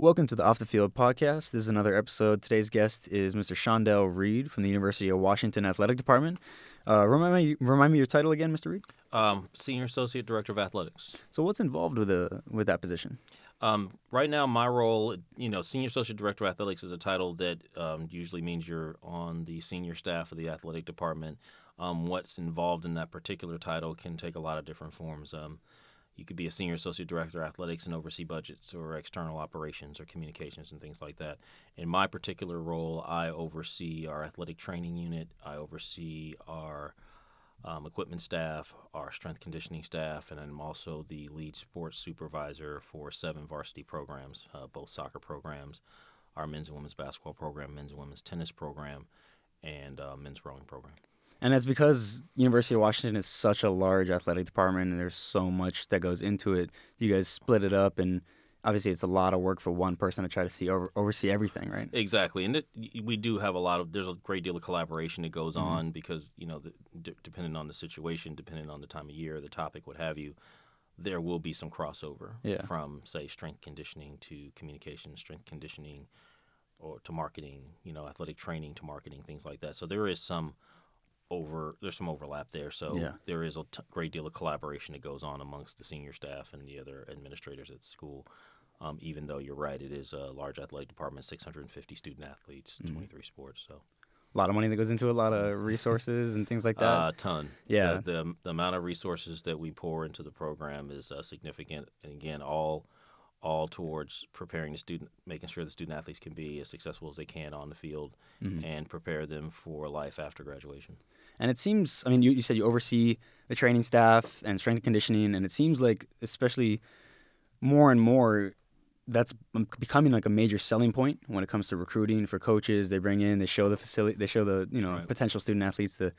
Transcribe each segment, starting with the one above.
Welcome to the Off the Field podcast. This is another episode. Today's guest is Mr. Shondell Reed from the University of Washington Athletic Department. Uh, remind me, remind me your title again, Mr. Reed. Um, Senior Associate Director of Athletics. So, what's involved with the with that position? Um, right now, my role, you know, Senior Associate Director of Athletics is a title that um, usually means you're on the senior staff of the athletic department. Um, what's involved in that particular title can take a lot of different forms. Um, you could be a senior associate director of athletics and oversee budgets or external operations or communications and things like that. In my particular role, I oversee our athletic training unit. I oversee our um, equipment staff, our strength conditioning staff, and I'm also the lead sports supervisor for seven varsity programs, uh, both soccer programs, our men's and women's basketball program, men's and women's tennis program, and uh, men's rowing program. And that's because University of Washington is such a large athletic department, and there's so much that goes into it. You guys split it up, and obviously it's a lot of work for one person to try to see over, oversee everything, right? Exactly, and it, we do have a lot of. There's a great deal of collaboration that goes mm-hmm. on because you know, the, d- depending on the situation, depending on the time of year, the topic, what have you, there will be some crossover yeah. from say strength conditioning to communication, strength conditioning, or to marketing. You know, athletic training to marketing, things like that. So there is some over there's some overlap there so yeah. there is a t- great deal of collaboration that goes on amongst the senior staff and the other administrators at the school um, even though you're right it is a large athletic department 650 student athletes mm-hmm. 23 sports so a lot of money that goes into a lot of resources and things like that. A uh, ton. Yeah. The, the, the, amount of resources that we pour into the program is uh, significant. And again, all all towards preparing the student, making sure the student athletes can be as successful as they can on the field mm-hmm. and prepare them for life after graduation. And it seems, I mean, you, you said you oversee the training staff and strength conditioning, and it seems like, especially more and more, that's becoming like a major selling point when it comes to recruiting for coaches. They bring in, they show the facility, they show the you know right. potential student athletes the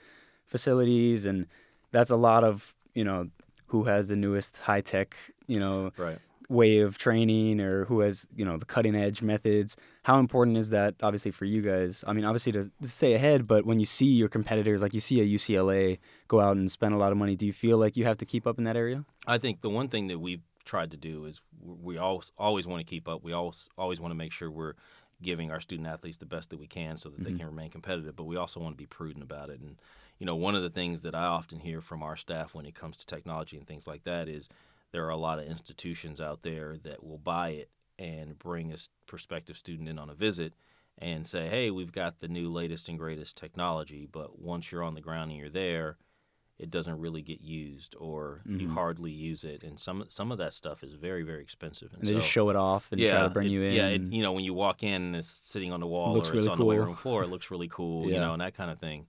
facilities, and that's a lot of you know who has the newest high tech you know right way of training or who has you know the cutting edge methods how important is that obviously for you guys? I mean obviously to, to, stay ahead but when you see your competitors like you see a ucla go out and spend a lot of money do you feel like you have to keep up in that area? I think the one thing that we've tried to do is we always always want to keep up. We always always want to make sure we're giving our student athletes the best that we can so that mm-hmm. they can remain competitive but we also want to be prudent about it. And you know one of the things that i often hear from our staff when it comes to technology and things like that is there are a lot of institutions out there that will buy it and bring a prospective student in on a visit and say, hey, we've got the new latest and greatest technology, but once you're on the ground and you're there, it doesn't really get used or mm-hmm. you hardly use it and some some of that stuff is very very expensive and, and they so, just show it off and yeah, try to bring you in yeah it, you know when you walk in and it's sitting on the wall or really it's on cool. the weight room floor it looks really cool yeah. you know and that kind of thing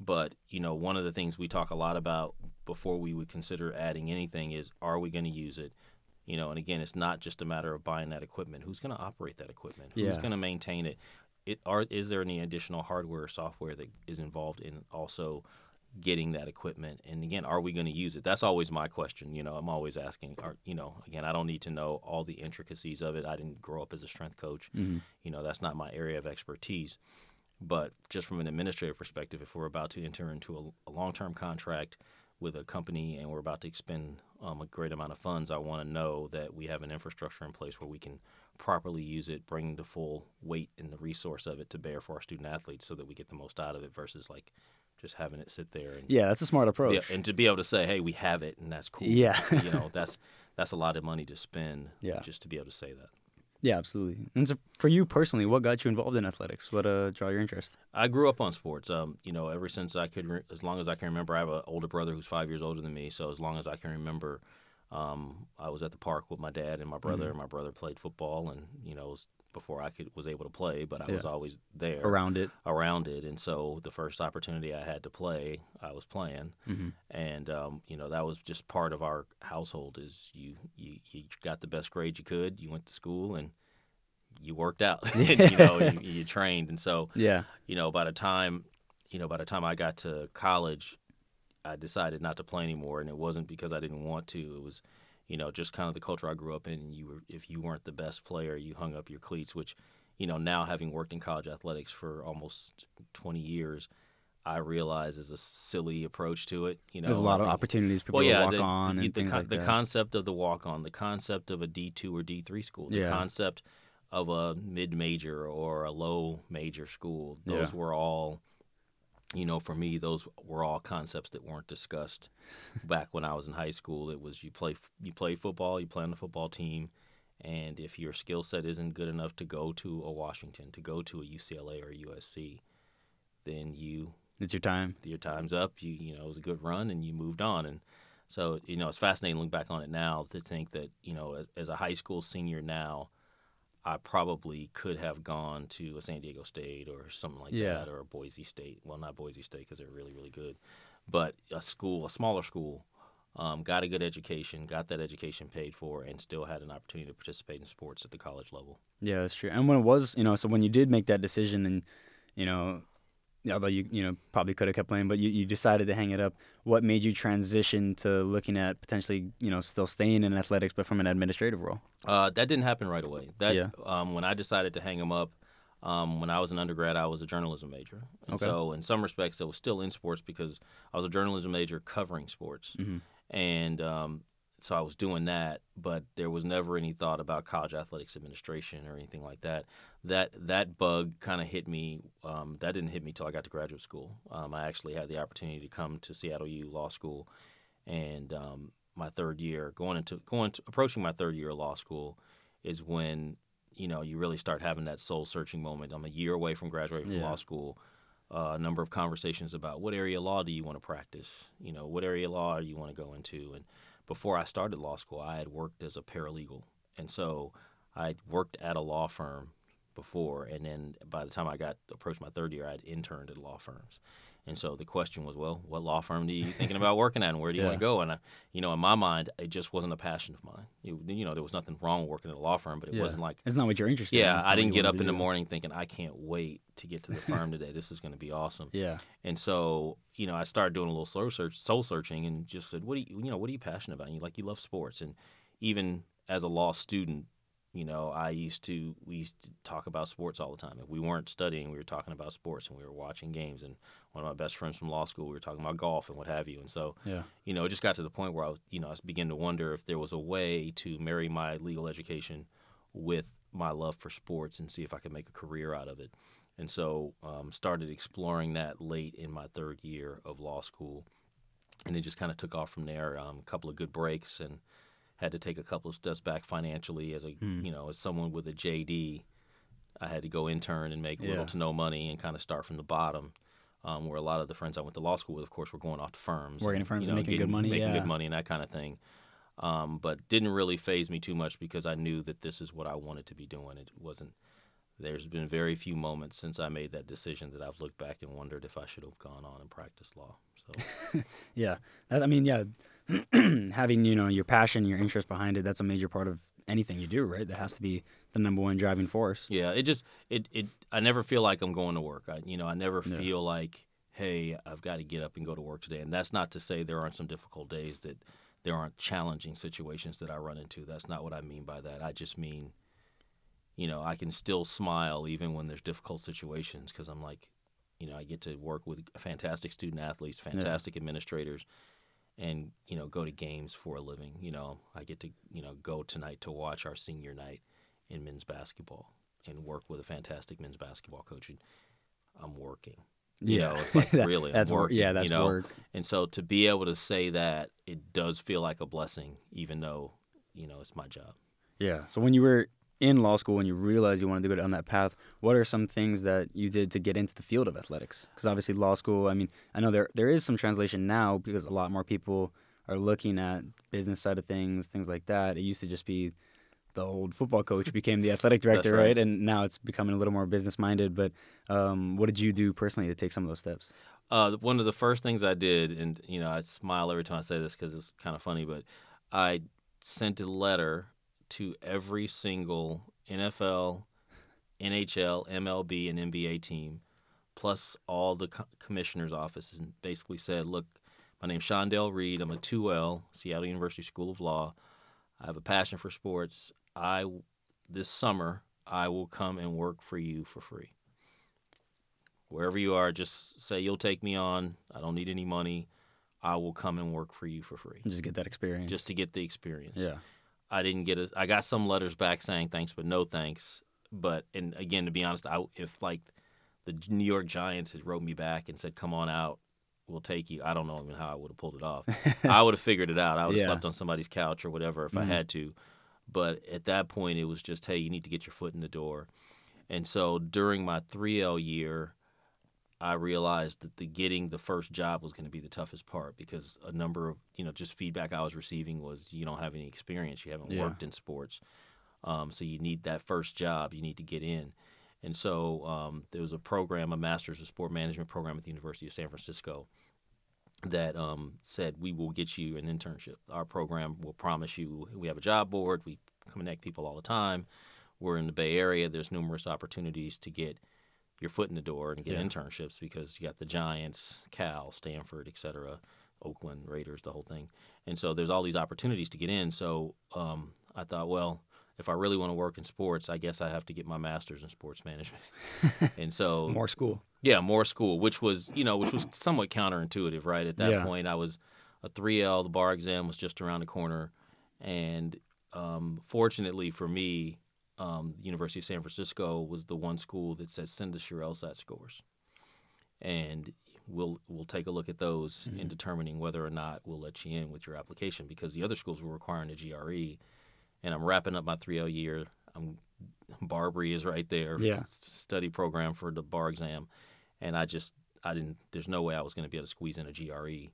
but you know, one of the things we talk a lot about before we would consider adding anything is, are we going to use it? You know, and again, it's not just a matter of buying that equipment. Who's going to operate that equipment? Yeah. Who's going to maintain it? It are is there any additional hardware or software that is involved in also getting that equipment? And again, are we going to use it? That's always my question. You know, I'm always asking. Are, you know, again, I don't need to know all the intricacies of it. I didn't grow up as a strength coach. Mm-hmm. You know, that's not my area of expertise. But just from an administrative perspective, if we're about to enter into a, a long term contract with a company and we're about to expend um, a great amount of funds, I want to know that we have an infrastructure in place where we can properly use it, bring the full weight and the resource of it to bear for our student athletes so that we get the most out of it versus like just having it sit there. And, yeah, that's a smart approach. Yeah, and to be able to say, hey, we have it and that's cool. Yeah. you know, that's that's a lot of money to spend yeah. just to be able to say that. Yeah, absolutely. And so for you personally, what got you involved in athletics? What uh, draw your interest? I grew up on sports. Um, you know, ever since I could, re- as long as I can remember, I have an older brother who's five years older than me. So as long as I can remember, um, I was at the park with my dad and my brother. Mm-hmm. My brother played football, and you know, was before I could was able to play, but I yeah. was always there around it, around it. And so the first opportunity I had to play, I was playing, mm-hmm. and um, you know that was just part of our household. Is you, you you got the best grade you could, you went to school, and you worked out, you know, you, you, trained, and so yeah, you know, by the time, you know, by the time I got to college, I decided not to play anymore, and it wasn't because I didn't want to. It was, you know, just kind of the culture I grew up in. You were, if you weren't the best player, you hung up your cleats. Which, you know, now having worked in college athletics for almost 20 years, I realize is a silly approach to it. You know, there's a lot of opportunities people well, yeah, walk the, on the, and the, things con- like the that. concept of the walk on, the concept of a D two or D three school, the yeah. concept of a mid major or a low major school. Those Yeah. were all, you know, for me, those were all concepts that weren't discussed back when I was in high school. It was you play you play football, you play on the football team, and if your skill set isn't good enough to go to a Washington, to go to a UCLA or a USC, then you It's your time. your time's up. You you know it was a good run, and you moved on. And so you know it's fascinating looking back on it now to think that you know as, as a high school senior now, I probably could have gone to a San Diego State or something like Yeah. that, or a Boise State. Well, not Boise State because they're really really good, but a school, a smaller school. Um, got a good education, got that education paid for, and still had an opportunity to participate in sports at the college level. Yeah, that's true. And when it was, you know, so when you did make that decision, and you know, although you you know probably could have kept playing, but you, you decided to hang it up. What made you transition to looking at potentially, you know, still staying in athletics, but from an administrative role? Uh, that didn't happen right away. That Yeah. um, when I decided to hang them up, um, when I was an undergrad, I was a journalism major, and Okay. so in some respects, I was still in sports because I was a journalism major covering sports, Mhm. and um, so I was doing that. But there was never any thought about college athletics administration or anything like that. That that bug kind of hit me. Um, that didn't hit me till I got to graduate school. Um, I actually had the opportunity to come to Seattle U Law School, and um, my third year, going into going to, approaching my third year of law school, is when you know you really start having that soul searching moment. I'm a year away from graduating from Yeah. law school. Uh, a number of conversations about what area of law do you want to practice? You know, what area of law do you want to go into? And before I started law school, I had worked as a paralegal, and so I worked at a law firm before, and then by the time I got approached my third year, I'd interned at law firms. And so the question was, well, what law firm do you thinking about working at, and where do you want to go? And I, you know, in my mind, it just wasn't a passion of mine. You, you know, there was nothing wrong working at a law firm, but it Yeah. wasn't like, It's not what you're interested in. yeah, It's I didn't get up in the morning thinking I can't wait to get to the firm today. This is going to be awesome. Yeah. And so, you know, I started doing a little soul search, soul searching, and just said, "What do you, you know, what are you passionate about?" And you like, you love sports, and even as a law student, you know, I used to we used to talk about sports all the time. If we weren't studying, we were talking about sports, and we were watching games. And one of my best friends from law school, we were talking about golf and what have you. And so, Yeah. you know, it just got to the point where I was, you know, I began to wonder if there was a way to marry my legal education with my love for sports and see if I could make a career out of it. And so, um, started exploring that late in my third year of law school, and it just kind of took off from there. Um, a couple of good breaks, and had to take a couple of steps back financially as a, Hmm. you know, as someone with a JD. I had to go intern and make Yeah. little to no money and kind of start from the bottom. Um, where a lot of the friends I went to law school with, of course, were going off to firms, Working at firms you and know, making good money, making yeah. good money and that kind of thing. Um, but didn't really faze me too much because I knew that this is what I wanted to be doing. It wasn't. There's been very few moments since I made that decision that I've looked back and wondered if I should have gone on and practiced law. So Yeah. That, I mean, yeah, having, you know, your passion, your interest behind it, that's a major part of anything you do, right? That has to be the number one driving force. yeah, it just it it. I never feel like I'm going to work. I you know I never Yeah. feel like hey I've got to get up and go to work today. And that's not to say there aren't some difficult days that there aren't challenging situations that I run into. That's not what I mean by that. I just mean you know, I can still smile even when there's difficult situations because I'm like, you know, I get to work with fantastic student athletes, fantastic administrators, and you know, go to games for a living. You know, I get to you know go tonight to watch our senior night in men's basketball and work with a fantastic men's basketball coach. And I'm working. You know, it's like That- really, that's work. Yeah, you that's know? work. And so to be able to say that, it does feel like a blessing, even though you know it's my job. Yeah. So when you were in law school and you realized you wanted to go down that path, what are some things that you did to get into the field of athletics? Because obviously law school, I mean, I know there there is some translation now because a lot more people are looking at business side of things, things like that. It used to just be the old football coach became the athletic director, right. right. And now it's becoming a little more business minded. But um, what did you do personally to take some of those steps? Uh, one of the first things I did, and you know, I smile every time I say this because it's kind of funny, but I sent a letter to every single NFL, NHL, MLB, and NBA team, plus all the co- commissioners' offices, and basically said, "Look, my name's Shondell Reed. I'm a 2L, Seattle University School of Law. I have a passion for sports. I this summer I will come and work for you for free." wherever you are, just say you'll take me on. I don't need any money. I will come and work for you for free, Just get that experience. just to get the experience. yeah. I didn't get a. I got some letters back saying thanks, but no thanks. but and again, to be honest, I if like the New York Giants had wrote me back and said, "Come on out, we'll take you," I don't know even how I would have pulled it off. I would have figured it out. I would have Yeah. slept on somebody's couch or whatever if I Mhm. had to. But at that point, it was just, hey, you need to get your foot in the door. And so during my 3L year, I realized that the getting the first job was going to be the toughest part because a number of you know just feedback I was receiving was you don't have any experience, you haven't Yeah. worked in sports, um, so you need that first job, you need to get in. And so um, there was a program, a master's of sport management program at the University of San Francisco, that um, said we will get you an internship. Our program will promise you. We have a job board. We connect people all the time. We're in the Bay Area. There's numerous opportunities to get your foot in the door and get Yeah. internships because you got the Giants, Cal, Stanford, et cetera, Oakland Raiders, the whole thing. And so there's all these opportunities to get in. So um, I thought, well, if I really want to work in sports, I guess I have to get my master's in sports management. and so More school. yeah, more school, which was you know, which was somewhat counterintuitive, right? At that Yeah. point, I was a 3L. The bar exam was just around the corner, and um, fortunately for me, um, the University of San Francisco was the one school that said send us your LSAT scores, and we'll we'll take a look at those in Mhm. determining whether or not we'll let you in with your application because the other schools were requiring a GRE, and I'm wrapping up my 3L year. I'm BARBRI is right there. Yeah. Study program for the bar exam, and I just I didn't. There's no way I was going to be able to squeeze in a GRE.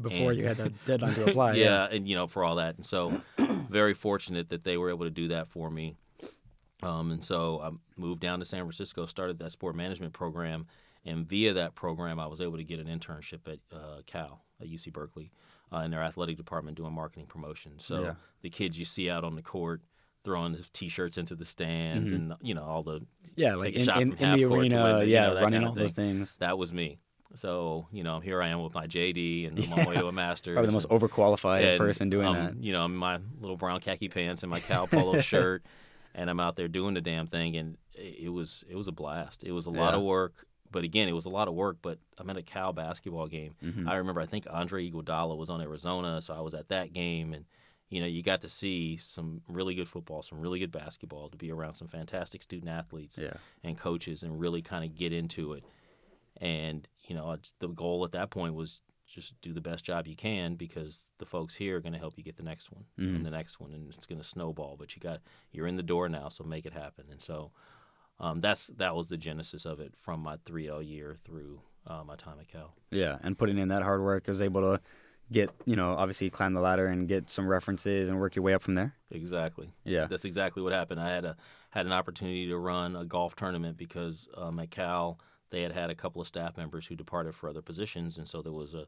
Before And- you had that deadline to apply. yeah, and you know for all that, and so very fortunate that they were able to do that for me. Um, and so I moved down to San Francisco, started that sport management program, and via that program, I was able to get an internship at uh, Cal at UC Berkeley uh, in their athletic department doing marketing promotion. So Yeah. the kids you see out on the court throwing his t-shirts into the stands, Mhm. and you know all the Yeah, like in, in, in the arena, it, you yeah, know, running kind of all those things. that was me. So you know here I am with my JD and I'm on my way to a master's. Probably the most overqualified and, person doing um, that. You know, in my little brown khaki pants and my Cal polo shirt, and I'm out there doing the damn thing, and it was it was a blast. It was a lot of work, but again, it was a lot of work. But I'm at a Cal basketball game. Mhm. I remember I think Andre Iguodala was on Arizona, so I was at that game, and you know, you got to see some really good football, some really good basketball, to be around some fantastic student athletes Yeah, and coaches, and really kind of get into it. And you know, the goal at that point was just do the best job you can because the folks here are going to help you get the next one Mhm. and the next one, and it's going to snowball. But you got you're in the door now, so make it happen. And so um, that's that was the genesis of it from my 3L year through uh, my time at Cal. yeah, and putting in that hard work, I was able to get you know obviously climb the ladder and get some references and work your way up from there. Exactly. Yeah, That's exactly what happened. I had a had an opportunity to run a golf tournament because um, at Cal they had had a couple of staff members who departed for other positions, and so there was a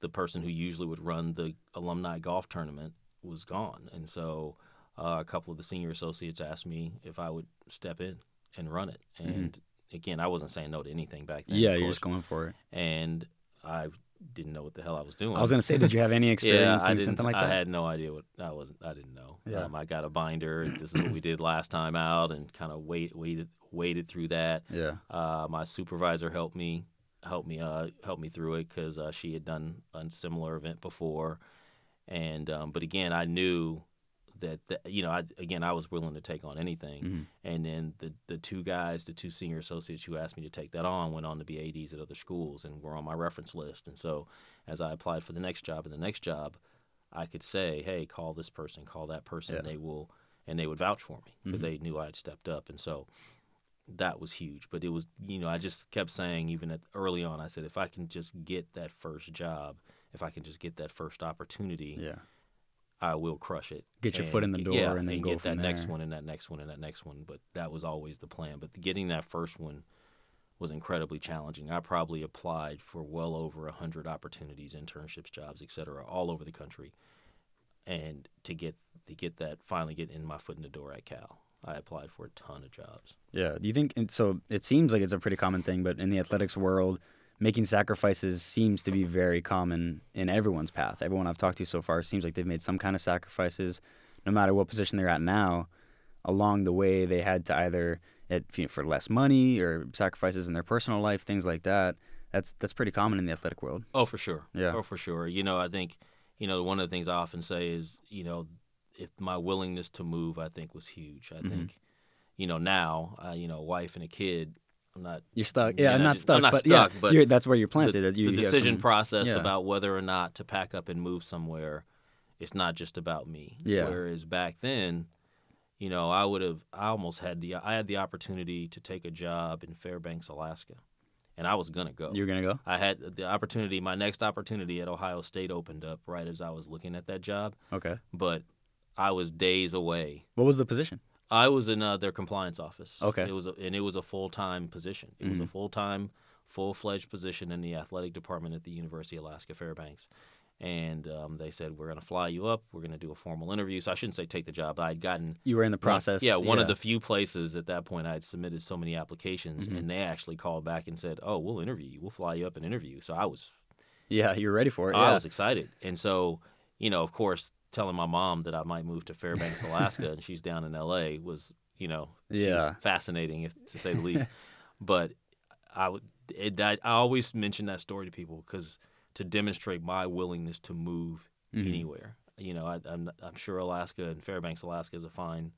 the person who usually would run the alumni golf tournament was gone, and so uh, a couple of the senior associates asked me if I would step in and run it. And again, I wasn't saying no to anything back then. Mm-hmm. yeah, you're just going for it. and I didn't know what the hell I was doing. I was gonna say, did you have any experience yeah, doing something like that? I had no idea what I wasn't. I didn't know. Yeah. Um, I got a binder. This is what we did last time out, and kind of wait, waited, waited through that. yeah, Uh, my supervisor helped me, helped me, uh, helped me through it because uh, she had done a similar event before, and um, but again, I knew that, that you know, I, again, I was willing to take on anything. Mhm. And then the the two guys, the two senior associates who asked me to take that on, went on to be ADs at other schools and were on my reference list. And so, as I applied for the next job and the next job, I could say, "Hey, call this person, call that person." Yeah. They will, and they would vouch for me because Mhm. they knew I had stepped up. And so, that was huge. But it was, you know, I just kept saying, even at early on, I said, if I can just get that first job, if I can just get that first opportunity, yeah. I will crush it. Get your foot in the door yeah, and then go get from that next one and that next one and that next one. But that was always the plan. But getting that first one was incredibly challenging. I probably applied for well over a hundred opportunities, internships, jobs, et cetera, all over the country. And to get to get that finally get in my foot in the door at Cal, I applied for a ton of jobs. Yeah. Do you think and so? It seems like it's a pretty common thing, but in the athletics world, making sacrifices seems to be very common in everyone's path. Everyone I've talked to so far seems like they've made some kind of sacrifices, no matter what position they're at now. Along the way, they had to either at, you know, for less money or sacrifices in their personal life, things like that. That's that's pretty common in the athletic world. Oh, for sure. Yeah. Oh, for sure. You know, I think, you know, one of the things I often say is, you know, if my willingness to move, I think, was huge. I Mhm. think, you know, now, uh, you know, wife and a kid, I'm not You're stuck. Yeah, Yeah, I not just- stuck. I'm not but stuck, yeah, but you're, that's where you're planted. that you, the decision some- process yeah. about whether or not to pack up and move somewhere, it's not just about me. Yeah. Whereas back then, you know, I would have, I almost had the, I had the opportunity to take a job in Fairbanks, Alaska, and I was gonna go. You're gonna go. I had the opportunity. My next opportunity at Ohio State opened up right as I was looking at that job, Okay. but I was days away. What was the position? I was in uh, their compliance office. Okay. It was, a, and it was a full time position. It was a Mhm. full time, full fledged position in the athletic department at the University of Alaska Fairbanks. And um, they said we're going to fly you up. We're going to do a formal interview. So I shouldn't say take the job. I had gotten You were in the one- process. yeah, one of the few places at that point I had submitted so many applications, Mhm. and they actually called back and said, "Oh, we'll interview you. We'll fly you up and interview." you." So I was Yeah, you're ready for it. I Yeah. was excited. And so, you know, of course, telling my mom that I might move to Fairbanks, Alaska, and she's down in LA was, you know, Yeah. fascinating, if, to say the least. but I would, it, I, I always mention that story to people because to demonstrate my willingness to move Mhm. anywhere. You know, I, I'm, I'm sure Alaska and Fairbanks, Alaska is a fine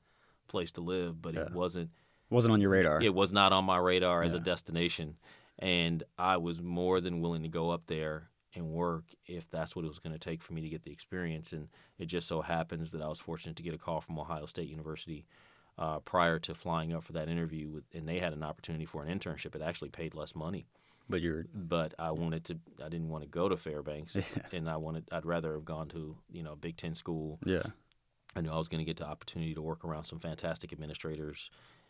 place to live, but it wasn't Wasn't on your radar. it was not on my radar as a destination and i was more than willing to go up there and work if that's what it was going to take for me to get the experience and it just so happens that i was fortunate to get a call from ohio state university uh, prior to flying up for that interview with, and they had an opportunity for an internship it actually paid less money But you're. but i wanted to i didn't want to go to fairbanks Yeah. and i wanted i'd rather have gone to you know a big ten school Yeah. I knew I was going to get the opportunity to work around some fantastic administrators,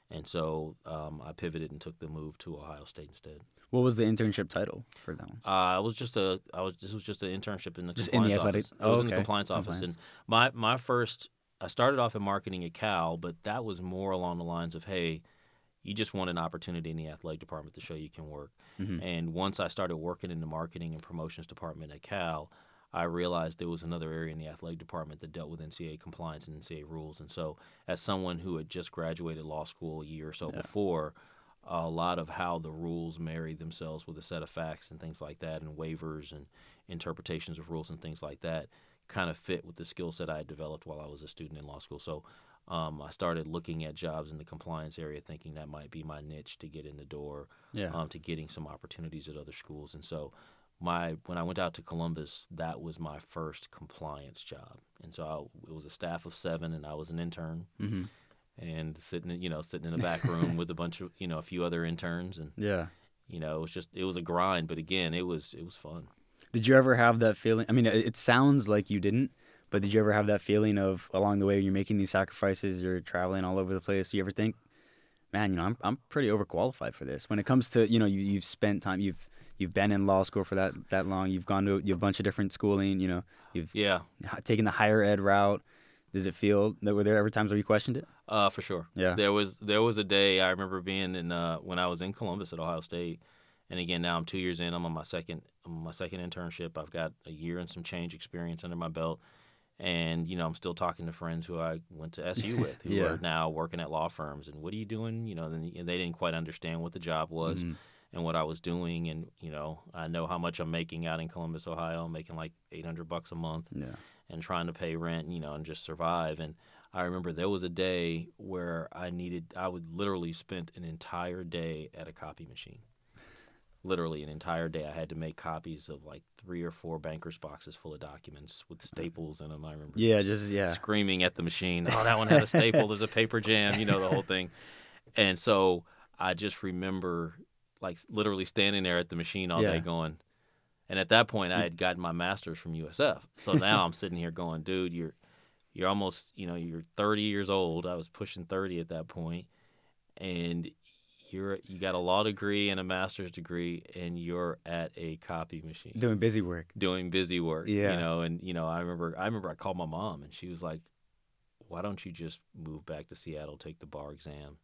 and so um, I pivoted and took the move to Ohio State instead. What was the internship title for that one? Uh, I was just a, I was this was just an internship in the Just in the compliance athletic- office. It was oh, in the okay. compliance office, and my my first, I started off in marketing at Cal, but that was more along the lines of, hey, you just want an opportunity in the athletic department to show you can work. Mhm. And once I started working in the marketing and promotions department at Cal, I realized there was another area in the athletic department that dealt with NCAA compliance and NCAA rules. And so, as someone who had just graduated law school a year or so Yeah. before, a lot of how the rules marry themselves with a set of facts and things like that, and waivers and interpretations of rules and things like that, kind of fit with the skill set I had developed while I was a student in law school. So. Um, I started looking at jobs in the compliance area, thinking that might be my niche to get in the door Yeah. um, to getting some opportunities at other schools. And so, my when I went out to Columbus, that was my first compliance job. And so I, it was a staff of seven, and I was an intern, hmm and sitting, in- you know, sitting in a back room with a bunch of, you know, a few other interns, and Yeah. you know, it was just it was a grind, but again, it was it was fun. Did you ever have that feeling? I mean, it, sounds like you didn't, but did you ever have that feeling of along the way you're making these sacrifices, you're traveling all over the place? You ever think, man, you know, I'm I'm pretty overqualified for this. When it comes to you know, you you've spent time, you've you've been in law school for that that long, you've gone to a bunch of different schooling, you know, you've Yeah, taken the higher ed route. Does it feel that were there ever times where you questioned it? uh, for sure. Yeah. There was there was a day I remember being in uh, when I was in Columbus at Ohio State, and again now I'm two years in. I'm on my second I'm on my second internship. I've got a year and some change experience under my belt, and you know I'm still talking to friends who I went to SU with who Yeah. are now working at law firms. And what are you doing? You know, and they didn't quite understand what the job was Mhm. and what I was doing. And you know I know how much I'm making out in Columbus, Ohio. I'm making like 800 bucks a month Yeah. And trying to pay rent, you know, and just survive. And I remember there was a day where I needed, I would literally spent an entire day at a copy machine. Literally an entire day. I had to make copies of like three or four bankers boxes full of documents with staples in them. I remember Yeah. Just yeah. screaming at the machine, oh, that one had a staple, there's a paper jam, you know, the whole thing. And so I just remember like literally standing there at the machine all Yeah. day going, and at that point I had gotten my master's from USF. So now I'm sitting here going, dude, you're you're almost, you know, you're 30 years old. I was pushing 30 at that point, and you're you got a law degree and a master's degree, and you're at a copy machine Doing busy work. doing busy work. Yeah. You know, and you know, I remember I remember I called my mom and she was like, Why don't you just move back to Seattle, take the bar exam?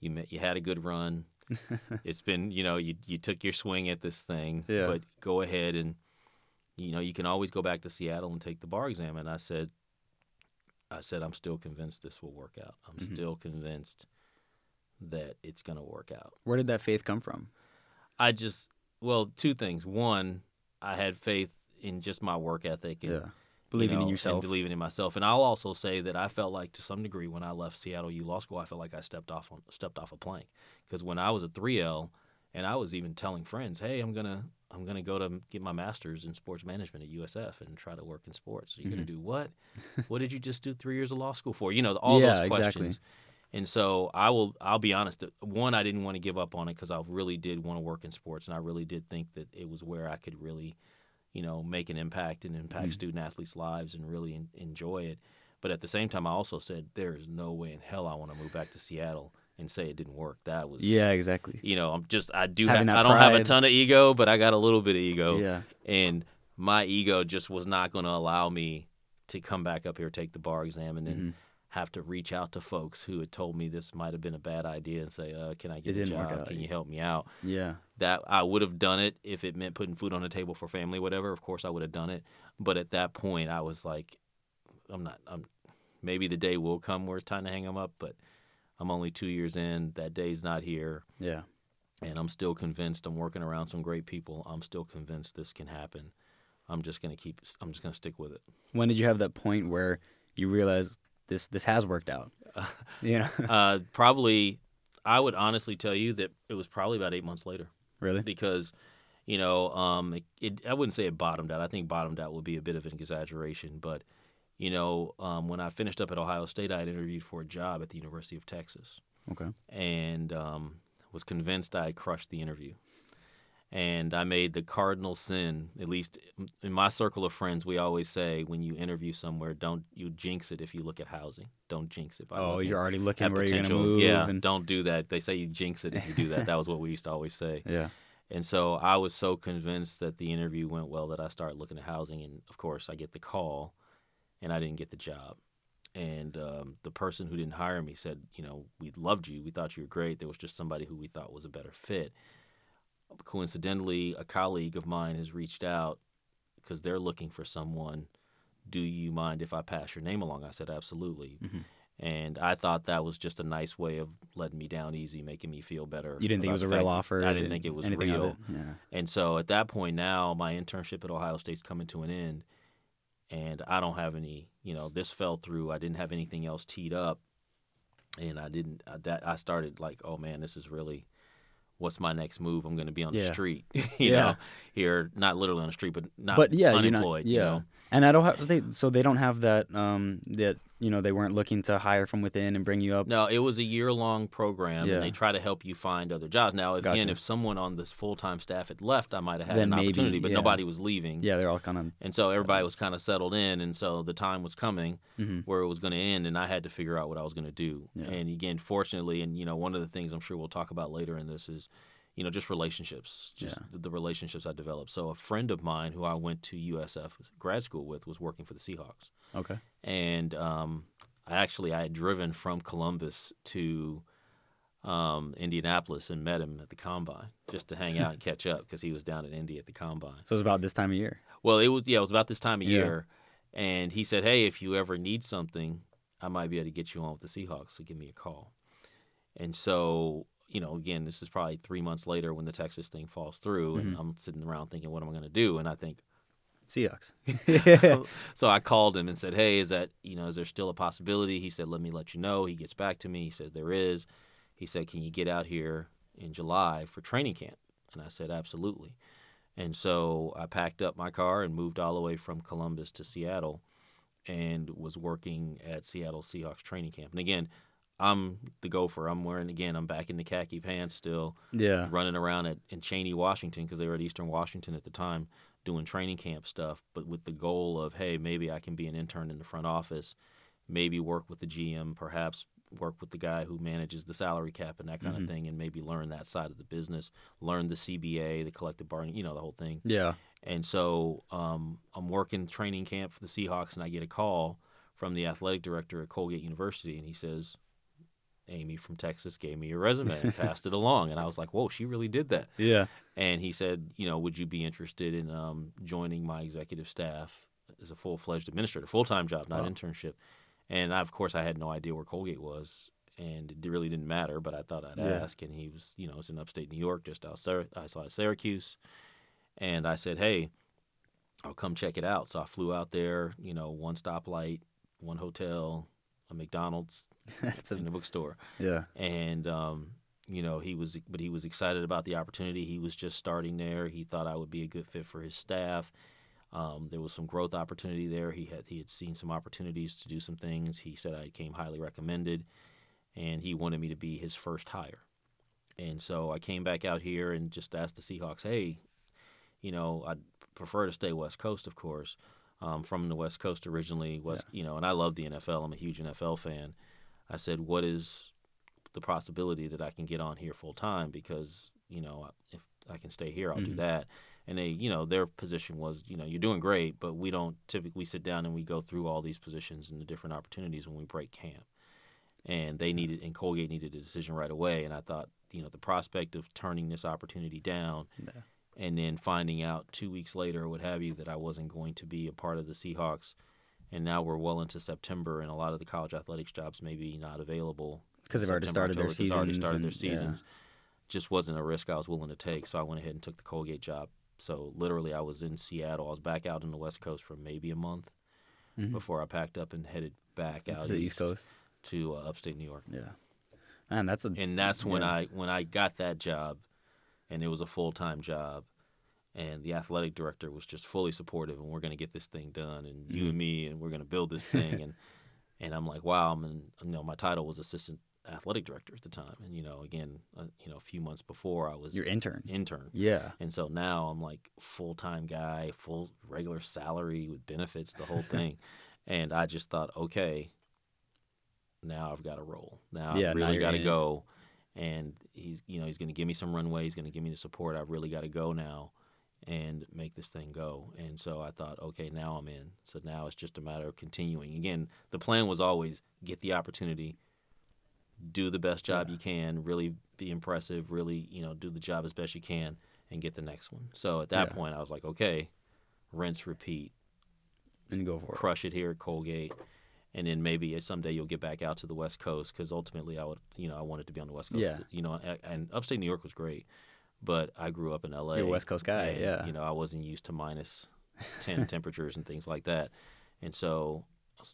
You met, you had a good run. it's been, you know, you you took your swing at this thing. Yeah. But go ahead and you know, you can always go back to Seattle and take the bar exam. And I said I said, I'm still convinced this will work out. I'm Mhm. still convinced that it's gonna work out. Where did that faith come from? I just well, two things. One, I had faith in just my work ethic and Yeah. Believing you know, in yourself. and believing in myself. And I'll also say that I felt like, to some degree, when I left Seattle U Law School, I felt like I stepped off on stepped off a plank because when I was a 3L, and I was even telling friends, "Hey, I'm gonna I'm gonna go to get my master's in sports management at USF and try to work in sports." You're Mhm. gonna do what? what did you just do three years of law school for? You know, all Yeah, those exactly. questions. And so I will. I'll be honest. One, I didn't want to give up on it because I really did want to work in sports, and I really did think that it was where I could really, you know, make an impact and impact Mhm. student athletes' lives and really en- enjoy it. But at the same time, I also said there is no way in hell I want to move back to Seattle and say it didn't work. That was Yeah, exactly. You know, I'm just I do. Having have, I don't have a ton of ego, but I got a little bit of ego Yeah. and my ego just was not going to allow me to come back up here, take the bar exam, and then Mhm. Have to reach out to folks who had told me this might have been a bad idea and say, uh, "Can I get It a job? Can you help me out?" Yeah. That I would have done it if it meant putting food on the table for family, whatever. Of course, I would have done it. But at that point, I was like, "I'm not. I'm maybe the day will come where it's time to hang them up, but." I'm only two years in. That day's not here Yeah. and I'm still convinced I'm working around some great people. I'm still convinced this can happen. I'm just gonna keep. I'm just gonna stick with it. When did you have that point where you realized this this has worked out? You know. uh, probably, I would honestly tell you that it was probably about eight months later really? because, you know, um, it, it, I wouldn't say it bottomed out. I think bottomed out would be a bit of an exaggeration, but, you know, um, when I finished up at Ohio State, I had interviewed for a job at the University of Texas. Okay. and um, was convinced I had crushed the interview. And I made the cardinal sin, at least in my circle of friends, we always say when you interview somewhere, don't you jinx it if you look at housing. Don't jinx it. By Oh, you're already looking at where you're gonna move. Yeah, And, don't do that. They say you jinx it if you do that. that was what we used to always say. yeah. And so I was so convinced that the interview went well that I started looking at housing. And of course, I get the call and I didn't get the job. And um, the person who didn't hire me said, you know, we loved you. We thought you were great. There was just somebody who we thought was a better fit. Coincidentally, a colleague of mine has reached out because they're looking for someone. Do you mind if I pass your name along? I said, absolutely. Mhm. And I thought that was just a nice way of letting me down easy, making me feel better. You didn't think it was a real offer. I didn't think it was real. it. Yeah. And so at that point now, my internship at Ohio State's coming to an end, and I don't have any. You know, this fell through. I didn't have anything else teed up, and I didn't. uh, That I started like, oh man, this is really. What's my next move? I'm going to be on the street, you Yeah. know, here, not literally on the street, but not but yeah, unemployed. not. you know? And I don't have they so they don't have that um that you know they weren't looking to hire from within and bring you up. No, it was a year long program, Yeah. and they try to help you find other jobs. Now, again, Gotcha. if someone on this full time staff had left, I might have had Then an maybe, opportunity, but yeah. nobody was leaving. Yeah, they're all kind of. And so everybody was kind of settled in, and so the time was coming hmm where it was going to end, and I had to figure out what I was going to do. Yeah. And again, fortunately, and you know, one of the things I'm sure we'll talk about later in this is, you know, just relationships, just Yeah. the, the relationships I developed. So a friend of mine who I went to USF grad school with was working for the Seahawks, Okay. and um, I actually I had driven from Columbus to um, Indianapolis and met him at the combine just to hang out and catch up because he was down in Indy at the combine. So it was about this time of year. Well, it was yeah, it was about this time of Yeah. year, and he said, "Hey, if you ever need something, I might be able to get you on with the Seahawks. So give me a call." And so, you know, again, this is probably three months later when the Texas thing falls through, and Mhm. I'm sitting around thinking, "What am I going to do?" And I think, Seahawks. so I called him and said, "Hey, is that you know, is there still a possibility?" He said, "Let me let you know." He gets back to me. He said, "There is." He said, "Can you get out here in July for training camp?" And I said, "Absolutely." And so I packed up my car and moved all the way from Columbus to Seattle, and was working at Seattle Seahawks training camp. And again, I'm the gofer. I'm wearing again. I'm back in the khaki pants still yeah. running around at in Cheney, Washington, because they were at Eastern Washington at the time, doing training camp stuff, but with the goal of, hey, maybe I can be an intern in the front office, maybe work with the GM, perhaps work with the guy who manages the salary cap and that kind Mhm. of thing, and maybe learn that side of the business, learn the CBA, the collective bargaining, you know, the whole thing. Yeah. And so um, I'm working training camp for the Seahawks, and I get a call from the athletic director at Colgate University, and he says, Amy from Texas gave me your resume and passed it along. And I was like, whoa, she really did that. Yeah. And he said, you know, would you be interested in um, joining my executive staff as a full fledged administrator, full time job, not Wow. internship? And I, of course, I had no idea where Colgate was. And it really didn't matter, but I thought I'd Yeah. ask. And he was, you know, it's in upstate New York, just outside, outside Syracuse. And I said, hey, I'll come check it out. So I flew out there, you know, one stoplight, one hotel, a McDonald's, That's and a bookstore. yeah. And um, you know, he was but he was excited about the opportunity. He was just starting there. He thought I would be a good fit for his staff. Um, there was some growth opportunity there. He had he had seen some opportunities to do some things. He said I came highly recommended, and he wanted me to be his first hire. And so I came back out here and just asked the Seahawks, hey, you know, I'd prefer to stay West Coast, of course. Um, from the West Coast originally, was you know, and I love the NFL. I'm a huge NFL fan. I said, what is the possibility that I can get on here full time? Because you know, if I can stay here, I'll do Mhm. that. And they, you know, their position was, you know, you're doing great, but we don't typically sit down and we go through all these positions and the different opportunities when we break camp. And they needed, and Colgate needed a decision right away. And I thought, you know, the prospect of turning this opportunity down Yeah. and then finding out two weeks later or what have you that I wasn't going to be a part of the Seahawks. And now we're well into September, and a lot of the college athletics jobs may be not available Because they've already started their October, 'cause seasons. already started and- their yeah. Just wasn't a risk I was willing to take, so I went ahead and took the Colgate job. So literally, I was in Seattle. I was back out on the West Coast for maybe a month Mhm. before I packed up and headed back out to the East Coast. to uh, upstate New York. Yeah. Man, that's a And that's when Yeah. I when I got that job, and it was a full time job, and the athletic director was just fully supportive, and we're going to get this thing done, and you Mhm. and me, and we're going to build this thing, and and I'm like, wow, I'm in, you know my title was assistant athletic director at the time, and you know again, uh, you know a few months before I was your intern. intern. Yeah. And so now I'm like full time guy, full regular salary with benefits, the whole thing. and I just thought, okay, now I've got to roll. Now Yeah, I've really got to go. And he's, you know, he's going to give me some runway. He's going to give me the support. I've really got to go now and make this thing go. And so I thought, okay, now I'm in. So now it's just a matter of continuing. Again, the plan was always get the opportunity, do the best job Yeah. you can, really be impressive, really, you know, do the job as best you can and get the next one. So at that Yeah. point, I was like, okay, rinse, repeat, And go for it. crush it here at Colgate, and then maybe someday you'll get back out to the West Coast because ultimately I would, you know, I wanted to be on the West Coast. Yeah. You know, a- and upstate New York was great, but I grew up in L.A. You're a West Coast guy, and, yeah. You know, I wasn't used to minus ten temperatures and things like that, and so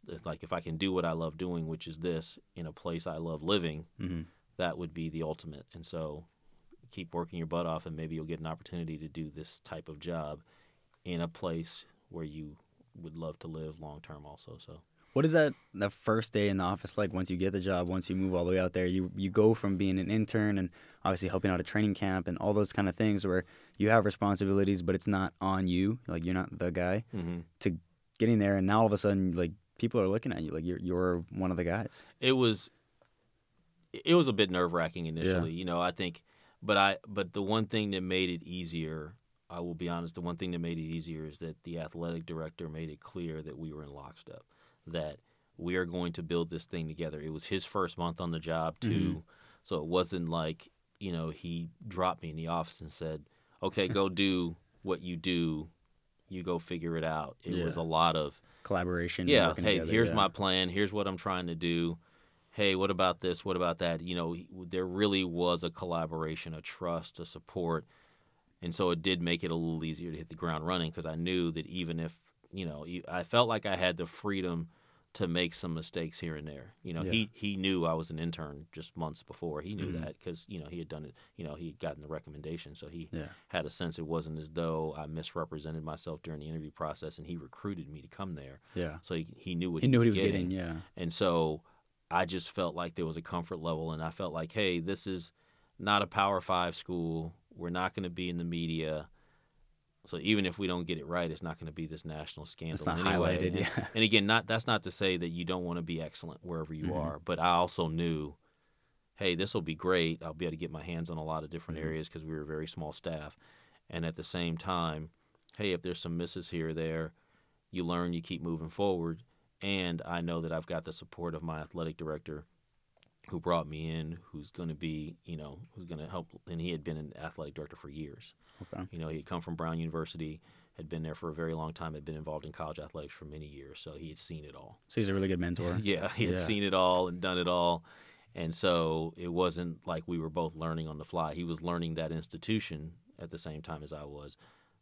it's like if I can do what I love doing, which is this, in a place I love living, hmm that would be the ultimate. And so keep working your butt off and maybe you'll get an opportunity to do this type of job in a place where you would love to live long term also. So What is that the first day in the office like once you get the job, once you move all the way out there? You you go from being an intern and obviously helping out a training camp and all those kind of things where you have responsibilities but it's not on you, like you're not the guy, mm-hmm. to getting there and now all of a sudden like people are looking at you like you're you're one of the guys. it was it was a bit nerve wracking initially, you know, I think but I but the one thing that made it easier I will be honest, the one thing that made it easier is that the athletic director made it clear that we were in lockstep, that we are going to build this thing together. It was his first month on the job too, Mhm. so it wasn't like you know he dropped me in the office and said, "Okay, go do what you do. You go figure it out." It Yeah. was a lot of Collaboration. yeah, hey, together, here's yeah. my plan. Here's what I'm trying to do. Hey, what about this? What about that? You know, there really was a collaboration, a trust, a support. And so it did make it a little easier to hit the ground running because I knew that even if, you know, I felt like I had the freedom to make some mistakes here and there. You know, Yeah. he he knew I was an intern just months before. He knew Mhm. that because, you know, he had done it, you know, he had gotten the recommendation. So he Yeah. had a sense it wasn't as though I misrepresented myself during the interview process and he recruited me to come there Yeah. so he, he knew what He he, knew was what he was getting. getting, yeah. And so I just felt like there was a comfort level, and I felt like, hey, this is not a Power Five school. We're not going to be in the media. So even if we don't get it right, it's not going to be this national scandal. It's not anyway. highlighted, and, yeah. and again, not that's not to say that you don't want to be excellent wherever you Mhm. are, but I also knew, hey, this will be great. I'll be able to get my hands on a lot of different Mhm. areas because we were a very small staff, and at the same time, hey, if there's some misses here or there, you learn, you keep moving forward, and I know that I've got the support of my athletic director. Who brought me in? Who's going to be, you know, who's going to help? And he had been an athletic director for years. Okay. You know, he had come from Brown University, had been there for a very long time, had been involved in college athletics for many years, so he had seen it all. So he's a really good mentor. Yeah, he had Yeah. seen it all and done it all. And so it wasn't like we were both learning on the fly. He was learning that institution at the same time as I was,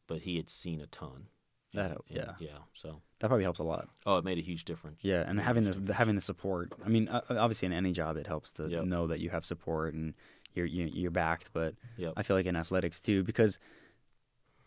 but he had seen a ton. That yeah. yeah. So That probably helps a lot. oh, it made a huge difference. Yeah, and having this, the, having the support. I mean, uh, obviously in any job, it helps to Yep. know that you have support and you're you're, you're backed. But Yep. I feel like in athletics too, because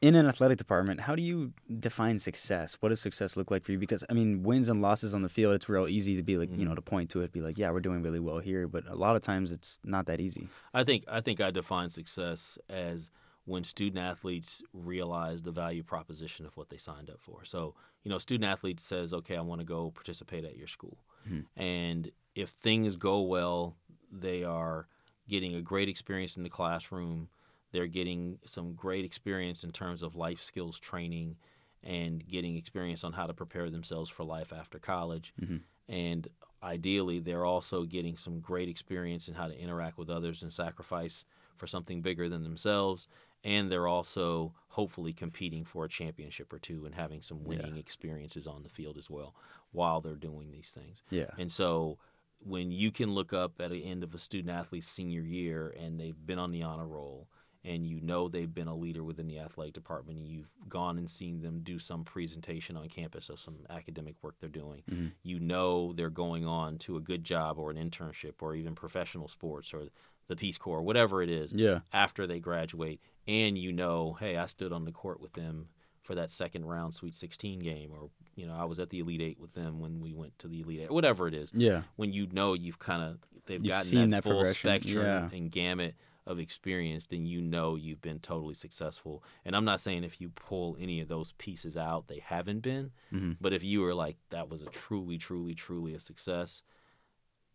in an athletic department, how do you define success? What does success look like for you? Because I mean, wins and losses on the field, it's real easy to be like, you know, to point to it, be like, yeah, we're doing really well here. But a lot of times, it's not that easy. I think I think I define success as when student athletes realize the value proposition of what they signed up for. So, you know, student athlete says, "Okay, I want to go participate at your school." Mhm. And if things go well, they are getting a great experience in the classroom. They're getting some great experience in terms of life skills training and getting experience on how to prepare themselves for life after college. Mhm. And ideally, they're also getting some great experience in how to interact with others and sacrifice for something bigger than themselves. And they're also hopefully competing for a championship or two and having some Yeah. winning experiences on the field as well while they're doing these things. Yeah. And so when you can look up at the end of a student athlete's senior year and they've been on the honor roll and you know they've been a leader within the athletic department and you've gone and seen them do some presentation on campus of some academic work they're doing, Mhm. you know they're going on to a good job or an internship or even professional sports or the Peace Corps, whatever it is, Yeah. after they graduate, and you know, hey, I stood on the court with them for that second round Sweet 16 game, or you know, I was at the Elite Eight with them when we went to the Elite Eight, whatever it is. Yeah. When you know you've kind of they've You've gotten seen that, that full spectrum yeah. and gamut of experience, then you know you've been totally successful. And I'm not saying if you pull any of those pieces out, they haven't been, Mhm. but if you were like that was a truly, truly, truly a success,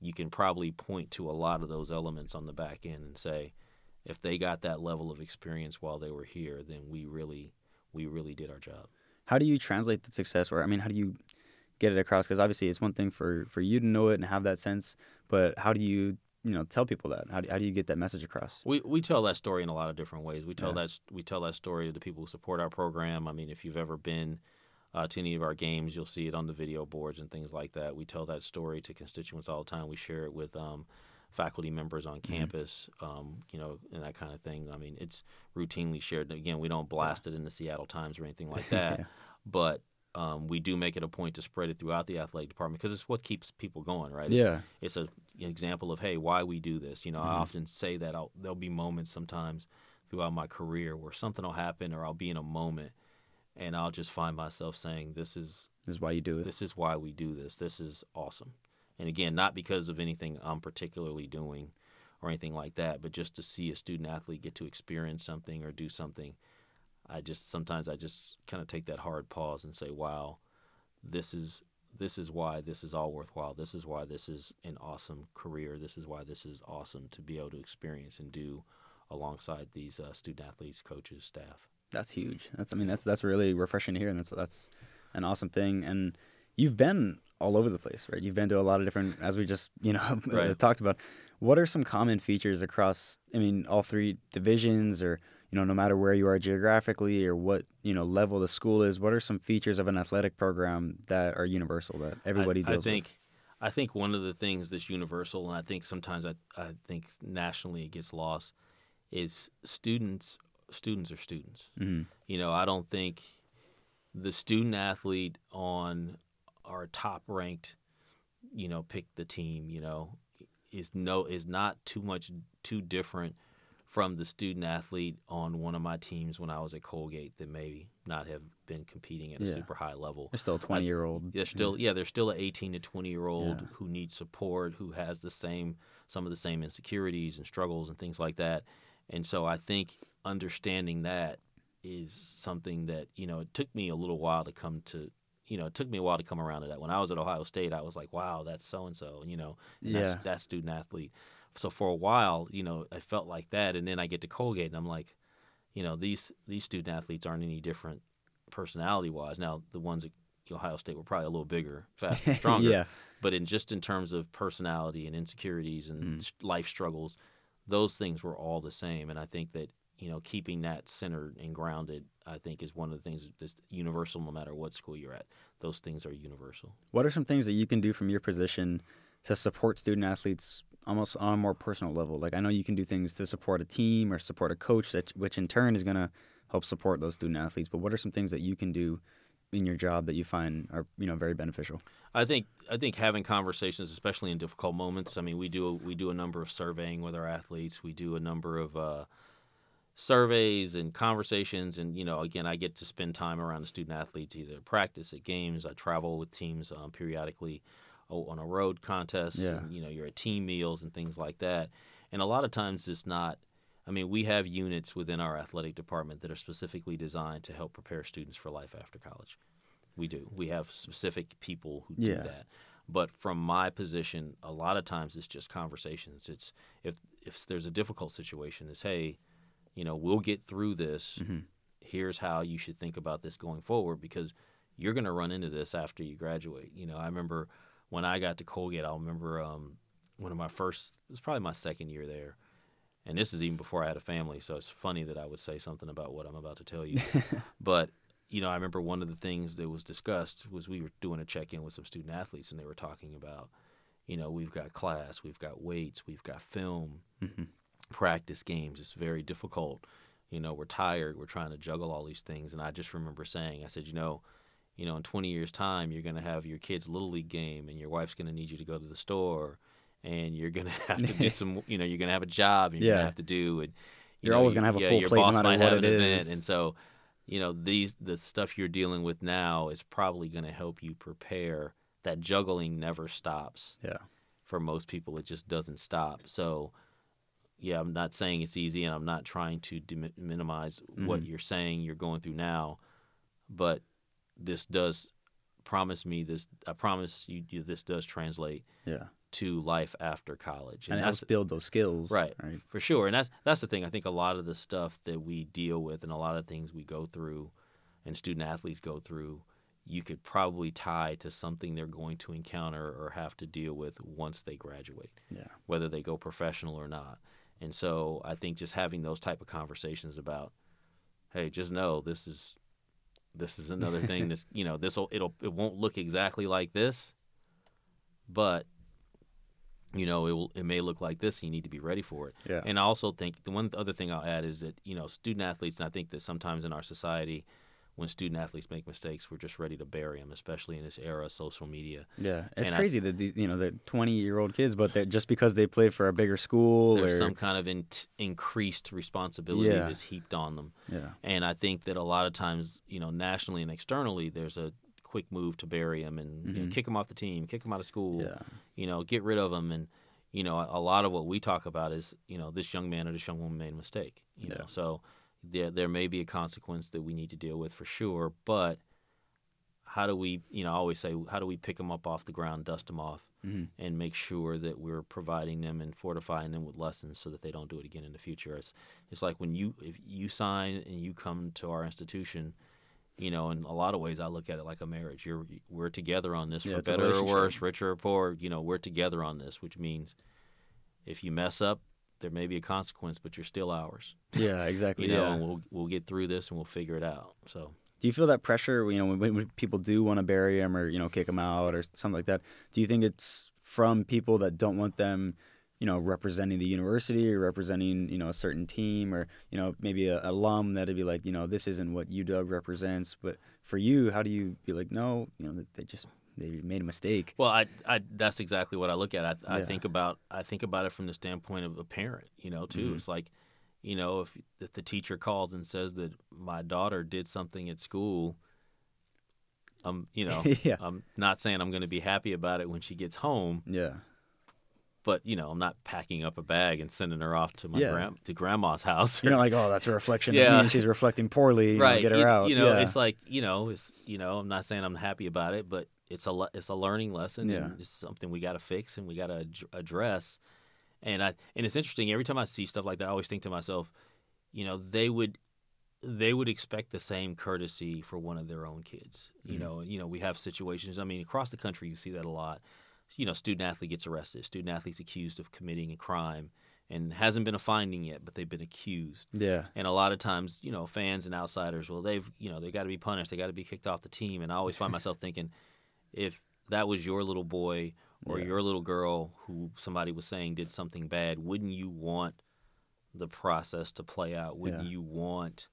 you can probably point to a lot of those elements on the back end and say, if they got that level of experience while they were here, then we really, we really did our job. How do you translate the success, or I mean, how do you get it across? Because obviously, it's one thing for for you to know it and have that sense, but how do you you know tell people that? How do, how do you get that message across? We we tell that story in a lot of different ways. We tell Yeah. that we tell that story to the people who support our program. I mean, if you've ever been uh, to any of our games, you'll see it on the video boards and things like that. We tell that story to constituents all the time. We share it with um, faculty members on campus, um, you know, and that kind of thing. I mean, it's routinely shared. Again, we don't blast it in the Seattle Times or anything like that, Yeah. but um, we do make it a point to spread it throughout the athletic department because it's what keeps people going, right? It's, Yeah. it's a, an example of hey why we do this you know i Mhm. often say that I'll, there'll be moments sometimes throughout my career where something will happen or i'll be in a moment and i'll just find myself saying this is This is why you do it. this is why we do this this is awesome and again not because of anything i'm particularly doing or anything like that but just to see a student athlete get to experience something or do something i just sometimes i just kind of take that hard pause and say wow this is this is why this is all worthwhile this is why this is an awesome career this is why this is awesome to be able to experience and do alongside these uh, student athletes coaches staff That's huge. That's I mean that's that's really refreshing to hear, and that's that's an awesome thing. And you've been all over the place, right? You've been to a lot of different, as we just you know Right. talked about. What are some common features across? I mean, all three divisions, or you know, no matter where you are geographically, or what you know level the school is. What are some features of an athletic program that are universal that everybody I, deals I think with? I think one of the things that's universal, and I think sometimes I, I think nationally it gets lost, is students. Students are students. hmm You know, I don't think the student athlete on our top ranked, you know, pick the team, you know, is no is not too much too different from the student athlete on one of my teams when I was at Colgate that may not have been competing at a Yeah. super high level. They're still a twenty year old. They're still yeah, they're still an 18 to 20 year old Yeah. who needs support, who has the same some of the same insecurities and struggles and things like that. And so I think understanding that is something that, you know, it took me a little while to come to you know, it took me a while to come around to that. When I was at Ohio State, I was like, wow, that's so and so, you know, Yeah. that's that student athlete. So for a while, you know, I felt like that and then I get to Colgate and I'm like, you know, these these student athletes aren't any different personality wise. Now the ones at Ohio State were probably a little bigger, faster, stronger. yeah. But in just in terms of personality and insecurities and Mm. life struggles, those things were all the same. And I think that you know keeping that centered and grounded, I think, is one of the things that's universal, no matter what school you're at. Those things are universal. What are some things that you can do from your position to support student athletes almost on a more personal level? Like I know you can do things to support a team or support a coach that which in turn is going to help support those student athletes, but what are some things that you can do in your job that you find are you know very beneficial? I think I think having conversations, especially in difficult moments. I mean, we do we do a number of surveying with our athletes. We do a number of uh, surveys and conversations, and you know, again, I get to spend time around the student athletes, either practice, at games. I travel with teams um, periodically on a road contest. Yeah. And, you know, you're at team meals and things like that. And a lot of times it's not. I mean, we have units within our athletic department that are specifically designed to help prepare students for life after college. We do. We have specific people who do Yeah. that. But from my position, a lot of times it's just conversations. It's if if there's a difficult situation, it's hey, you know, we'll get through this. Mhm. Here's how you should think about this going forward because you're going to run into this after you graduate. You know, I remember when I got to Colgate, I'll remember um, one of my first, it was probably my second year there. And this is even before I had a family, so it's funny that I would say something about what I'm about to tell you. but, you know, I remember one of the things that was discussed was we were doing a check in with some student athletes, and they were talking about, you know, we've got class, we've got weights, we've got film, Mhm. Practice games. It's very difficult. You know, we're tired, we're trying to juggle all these things. And I just remember saying, I said, you know, you know, in 20 years' time, you're going to have your kid's little league game, and your wife's going to need you to go to the store, and you're going to have to do some, you know, you're going to have a job, and you're going to have to do, and you You're know, always gonna have a yeah, full your plate no matter might what have it an event, and so, you know, these the stuff you're dealing with now is probably going to help you prepare. That juggling never stops Yeah. for most people it just doesn't stop so yeah i'm not saying it's easy and i'm not trying to dim- minimize what Mhm. you're saying you're going through now but this does promise me this i promise you, you this does translate Yeah. to life after college And, it that's helps build those skills. right, Right. for sure and that's that's the thing i think a lot of the stuff that we deal with and a lot of things we go through and student athletes go through you could probably tie to something they're going to encounter or have to deal with once they graduate Yeah. whether they go professional or not and so i think just having those type of conversations about hey just know this is this is another thing that's you know this will it'll it won't look exactly like this but you know it will it may look like this and you need to be ready for it Yeah. and I also think the one other thing I'll add is that you know student athletes, and I think that sometimes in our society, when student athletes make mistakes, we're just ready to bury them, especially in this era of social media. Yeah, it's And I- crazy that these, you know, they're 20 year old kids, but they're just because they played for a bigger school There's or some kind of in- increased responsibility Yeah. that's heaped on them, yeah, and I think that a lot of times, you know, nationally and externally, there's a quick move to bury them and you know, Mhm. kick them off the team, kick them out of school, yeah, you know, get rid of them. And, you know, a, a lot of what we talk about is, you know, this young man or this young woman made a mistake, you Yeah. know. So there, there may be a consequence that we need to deal with for sure. But how do we, you know, I always say, how do we pick them up off the ground, dust them off, hmm and make sure that we're providing them and fortifying them with lessons so that they don't do it again in the future? It's, it's like when you, if you sign and you come to our institution, you know, in a lot of ways, I look at it like a marriage. You're we're together on this Yeah, for better or worse, richer or poor. You know, we're together on this, which means if you mess up, there may be a consequence, but you're still ours. yeah, exactly. You know, yeah. and we'll we'll get through this and we'll figure it out. So Do you feel that pressure? You know, when, when people do want to bury them or you know kick them out or something like that. Do you think it's from people that don't want them, you know, representing the university or representing you know a certain team or you know maybe a, alum that'd be like, you know, this isn't what UW represents. But for you, how do you be like, no, you know, they just they made a mistake. Well, I, I that's exactly what I look at. I, I Yeah. think about I think about it from the standpoint of a parent, you know, too. Mhm. It's like, you know, if if the teacher calls and says that my daughter did something at school, I'm, you know, yeah, I'm not saying I'm going to be happy about it when she gets home, yeah, but you know, I'm not packing up a bag and sending her off to my Yeah. grand to grandma's house. you're not like, oh, that's a reflection of Yeah. me and she's reflecting poorly. You know, right? get her you, out. you know, yeah. it's like you know, it's you know, I'm not saying I'm happy about it, but it's a le- it's a learning lesson. Yeah. and it's something we got to fix and we got to ad- address. And I and it's interesting every time I see stuff like that, I always think to myself, you know, they would they would expect the same courtesy for one of their own kids. You Mhm. know, you know, we have situations. I mean, across the country, you see that a lot. You know, student athlete gets arrested. Student athlete's accused of committing a crime and hasn't been a finding yet, but they've been accused. yeah, And a lot of times, you know, fans and outsiders, well, they've, you know, they got to be punished. They got to be kicked off the team. And I always find myself thinking, if that was your little boy or Yeah. your little girl who somebody was saying did something bad, wouldn't you want the process to play out? Wouldn't Yeah. you want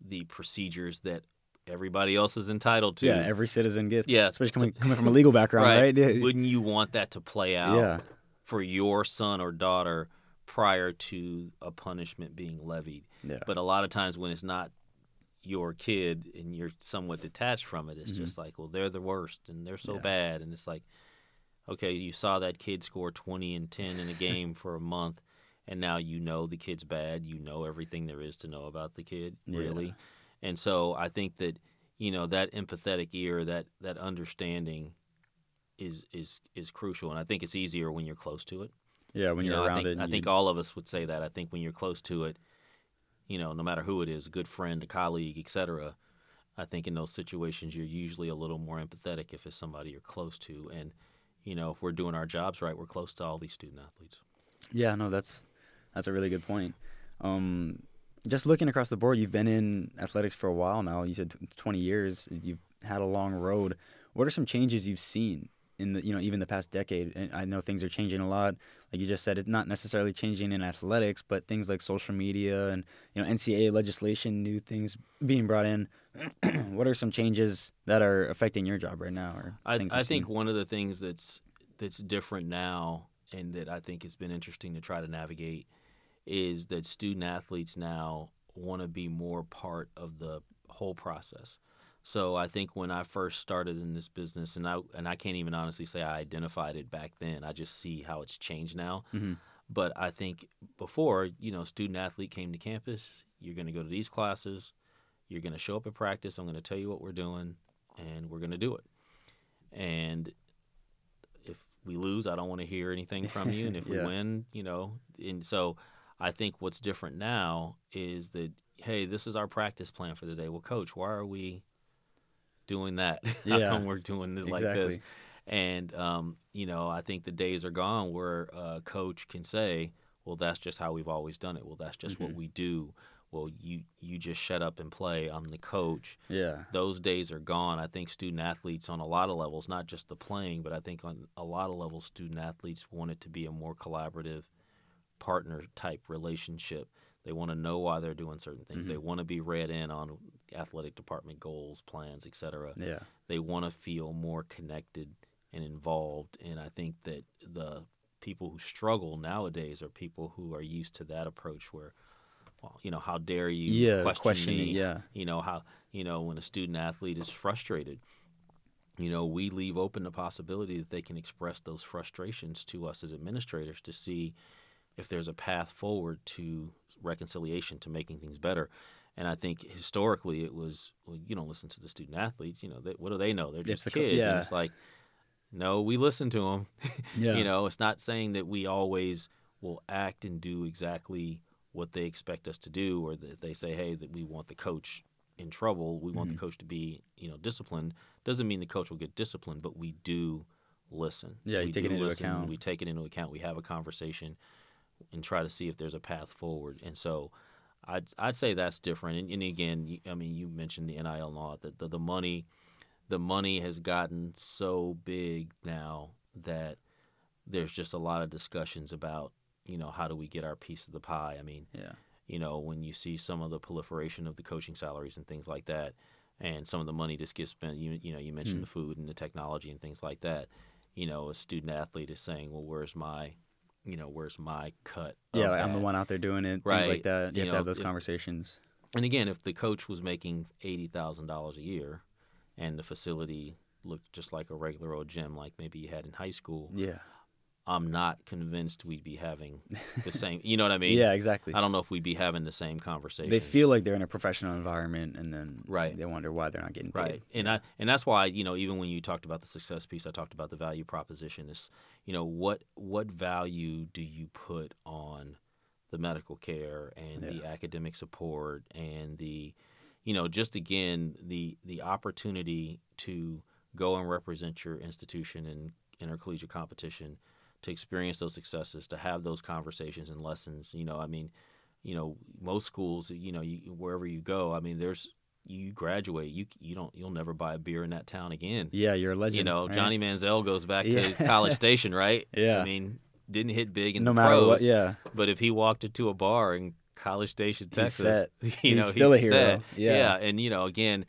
the procedures that everybody else is entitled to. Yeah, every citizen gets. Yeah, especially coming, coming from a legal background, right? Yeah. Wouldn't you want that to play out yeah. for your son or daughter prior to a punishment being levied? Yeah. But a lot of times when it's not your kid and you're somewhat detached from it, it's Mhm. just like, well, they're the worst and they're so Yeah. bad, and it's like, okay, you saw that kid score 20 and 10 in a game for a month. And now you know the kid's bad. You know everything there is to know about the kid, Yeah. really. And so I think that you know that empathetic ear, that that understanding, is is is crucial. And I think it's easier when you're close to it. Yeah, when You you're know, around I think, it. I you- think all of us would say that. I think when you're close to it, you know, no matter who it is, a good friend, a colleague, etc. I think in those situations you're usually a little more empathetic if it's somebody you're close to. And you know, if we're doing our jobs right, we're close to all these student athletes. Yeah, no, that's that's a really good point. Um, just looking across the board, you've been in athletics for a while now. You said t- 20 years. You've had a long road. What are some changes you've seen in the you know even the past decade? And I know things are changing a lot. Like you just said, it's not necessarily changing in athletics, but things like social media and you know NCAA legislation, new things being brought in. what are some changes that are affecting your job right now? Or I, I think seen? one of the things that's that's different now, and that I think has been interesting to try to navigate, is that student athletes now want to be more part of the whole process. So I think when I first started in this business, and I and I can't even honestly say I identified it back then. I just see how it's changed now. Mhm. But I think before, you know, student athlete came to campus. You're going to go to these classes. You're going to show up at practice. I'm going to tell you what we're doing, and we're going to do it. And if we lose, I don't want to hear anything from you. And if we win, you know, and so I think what's different now is that hey, this is our practice plan for the day. Well, coach, why are we doing that? How Yeah. come we're doing this like this? exactly. And um, you know, I think the days are gone where a coach can say, "Well, that's just how we've always done it. Well, that's just what Mhm. we do. Well, you you just shut up and play. I'm the coach." Yeah. Those days are gone. I think student athletes on a lot of levels, not just the playing, but I think on a lot of levels, student athletes want it to be a more collaborative, partner type relationship. They want to know why they're doing certain things. Mhm. They want to be read in on athletic department goals, plans, etc Yeah. they want to feel more connected and involved. And I think that the people who struggle nowadays are people who are used to that approach where, well, you know, how dare you Yeah. question Questioning. me? Yeah. You know, how, you know, when a student athlete is frustrated, you know, we leave open the possibility that they can express those frustrations to us as administrators to see if there's a path forward to reconciliation, to making things better. And I think historically it was, well, you don't listen to the student athletes. You know, they, what do they know? They're just the kids. yeah. And it's like, no, we listen to them. Yeah. You know, it's not saying that we always will act and do exactly what they expect us to do, or that they say, hey, that we want the coach in trouble. We want Mhm. the coach to be, you know, disciplined. Doesn't mean the coach will get disciplined, but we do listen. Yeah, you we take it into listen, account. We take it into account. We have a conversation and try to see if there's a path forward. And so, I'd I'd say that's different. And, and again, I mean, you mentioned the NIL law that the, the money, the money has gotten so big now that there's just a lot of discussions about you know how do we get our piece of the pie. I mean, Yeah. you know, when you see some of the proliferation of the coaching salaries and things like that, and some of the money just gets spent. You you know, you mentioned Mm. the food and the technology and things like that. You know, a student athlete is saying, well, where's my, you know, where's my cut? Yeah, like I'm the one out there doing it, right. things like that. You, You have to have those if- conversations. And again, if the coach was making eighty thousand dollars a year, and the facility looked just like a regular old gym, like maybe you had in high school, Yeah. I'm not convinced we'd be having the same. You know what I mean? yeah, exactly. I don't know if we'd be having the same conversation. They feel like they're in a professional environment, and then Right. they wonder why they're not getting paid. right, and I and that's why you know even when you talked about the success piece, I talked about the value proposition. Is you know what what value do you put on the medical care and the academic support and the you know just again the the opportunity to go and represent your institution in intercollegiate competition to experience those successes to have those conversations and lessons you know i mean you know most schools you know you, wherever you go i mean there's you graduate you you don't you'll never buy a beer in that town again Yeah, you're a legend. you know right? johnny manziel goes back Yeah. to college station right Yeah. i mean didn't hit big in no the matter pros what. Yeah, but if he walked into a bar in college station He's texas you He's know still a he's hero. set. Yeah. and you know again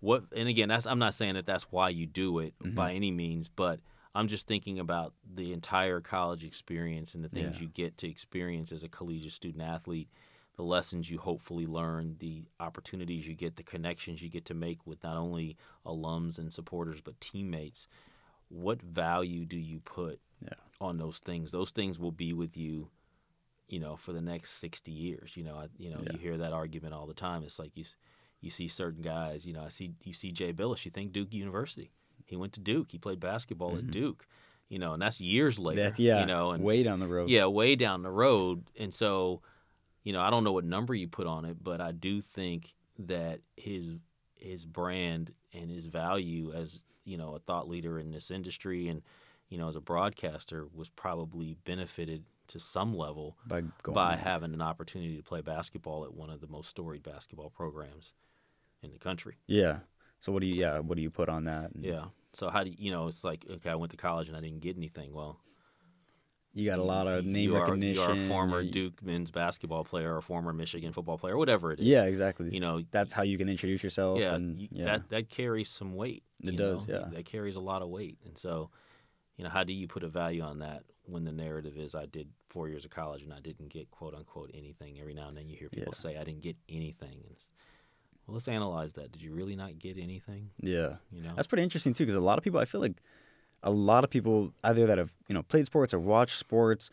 what and again that's i'm not saying that that's why you do it Mhm. by any means but i'm just thinking about the entire college experience and the things Yeah. you get to experience as a collegiate student athlete the lessons you hopefully learn the opportunities you get the connections you get to make with not only alums and supporters but teammates what value do you put Yeah. on those things those things will be with you you know for the next 60 years you know I, you know Yeah. you hear that argument all the time it's like you you see certain guys you know I see you see Jay Bilas you think Duke University he went to Duke he played basketball Mhm. at Duke you know and that's years later That's yeah. you know and way down the road. yeah way down the road and so you know I don't know what number you put on it but I do think that his his brand and his value as you know a thought leader in this industry and you know as a broadcaster was probably benefited to some level by by having an opportunity to play basketball at one of the most storied basketball programs in the country. Yeah. So what do you yeah what do you put on that? And Yeah. So how do you, you know? It's like okay, I went to college and I didn't get anything. Well, You got a lot of name you are, recognition. You are a former you- Duke men's basketball player or former Michigan football player, whatever it is. Yeah, exactly. You know, That's how you can introduce yourself. yeah, and you- yeah. that that carries some weight. It does, know? yeah. That carries a lot of weight, and so, you know, how do you put a value on that when the narrative is I did four years of college and I didn't get quote unquote anything? Every now and then you hear people Yeah. say I didn't get anything. And well, let's analyze that. Did you really not get anything? yeah. You know, That's pretty interesting too, because a lot of people, I feel like, a lot of people either that have you know played sports or watched sports,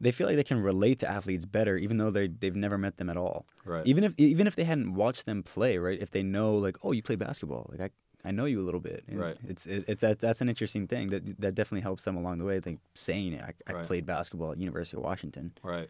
they feel like they can relate to athletes better, even though they they've never met them at all. right? Even if even if they hadn't watched them play, right? If they know like, oh, you play basketball, like I. I know you a little bit. And Right. It's it, it's that, that's an interesting thing that that definitely helps them along the way. Like saying I, I Right. played basketball at University of Washington. Right.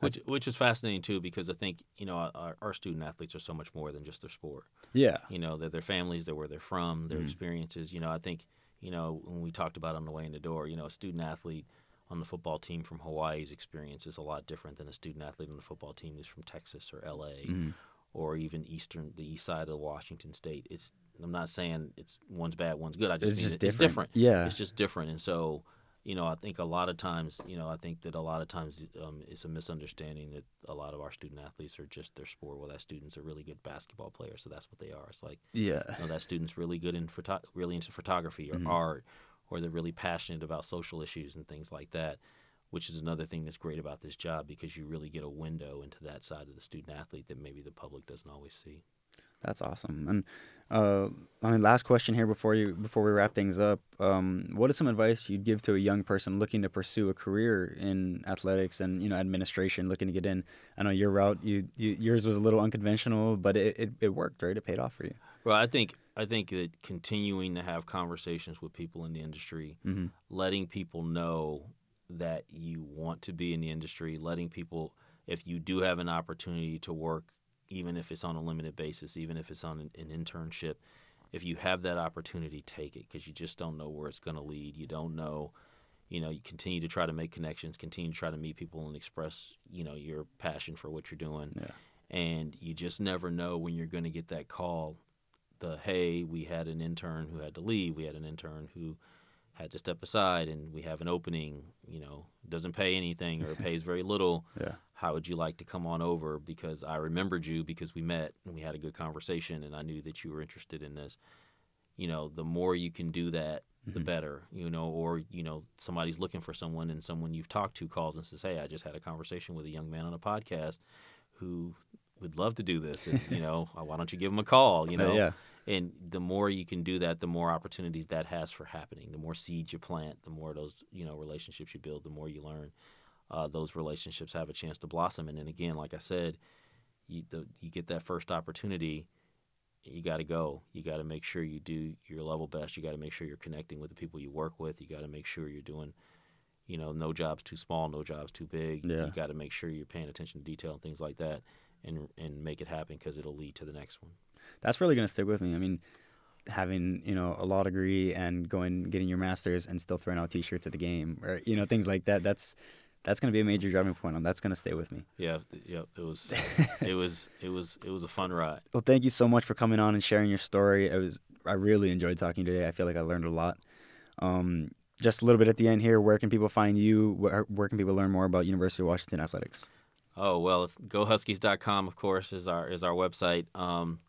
Which which is fascinating too because I think you know our, our student athletes are so much more than just their sport. Yeah. You know, they're their families, they're where they're from, their Mhm. experiences. You know, I think you know when we talked about on the way in the door, you know, a student athlete on the football team from Hawaii's experience is a lot different than a student athlete on the football team who's from Texas or L.A. Mhm. or even eastern the east side of Washington State. It's I'm not saying it's one's bad, one's good. I just It's mean just it- different. it's different Yeah. it's just different and so you know i think a lot of times you know i think that a lot of times um, it's a misunderstanding that a lot of our student athletes are just their sport well that student's a really good basketball player so that's what they are it's like yeah. you know, that student's really good in photo- really into photography or Mhm. art or they're really passionate about social issues and things like that which is another thing that's great about this job because you really get a window into that side of the student athlete that maybe the public doesn't always see That's awesome. And uh, I mean, last question here before you before we wrap things up. Um, what is some advice you'd give to a young person looking to pursue a career in athletics and you know administration, looking to get in? I know your route, you, you yours was a little unconventional, but it, it, it worked, right? It paid off for you. well i think i think that continuing to have conversations with people in the industry Mm-hmm. letting people know that you want to be in the industry, letting people, if you do have an opportunity to work, even if it's on a limited basis, even if it's on an, an internship, if you have that opportunity, take it because you just don't know where it's going to lead. You don't know, you know, you continue to try to make connections, continue to try to meet people and express, you know, your passion for what you're doing. Yeah. And you just never know when you're going to get that call. The hey, we had an intern who had to leave. We had an intern who had to step aside and we have an opening, you know, doesn't pay anything or pays very little. Yeah. How would you like to come on over? Because I remembered you because we met and we had a good conversation and I knew that you were interested in this. You know, the more you can do that, the Mhm. better, you know, or, you know, somebody's looking for someone and someone you've talked to calls and says, Hey, I just had a conversation with a young man on a podcast who would love to do this. And, you know, why don't you give him a call, you Uh, know? yeah. and the more you can do that the more opportunities that has for happening the more seeds you plant the more those you know relationships you build the more you learn uh, those relationships have a chance to blossom and then again like i said you, the, you get that first opportunity you got to go you got to make sure you do your level best you got to make sure you're connecting with the people you work with you got to make sure you're doing you know no jobs too small no jobs too big Yeah. you got to make sure you're paying attention to detail and things like that and and make it happen because it'll lead to the next one That's really gonna stick with me. I mean, having you know a law degree and going getting your master's and still throwing out t-shirts at the game or you know things like that. That's that's gonna be a major driving point. And that's gonna stay with me. Yeah, yeah, it was, it was, it was, it was a fun ride. Well, thank you so much for coming on and sharing your story. It was I really enjoyed talking today. I feel like I learned a lot. Um, just a little bit at the end here. Where can people find you? Where, where can people learn more about University of Washington athletics? Oh well, it's gohuskies.com, of course, is our is our website. Um,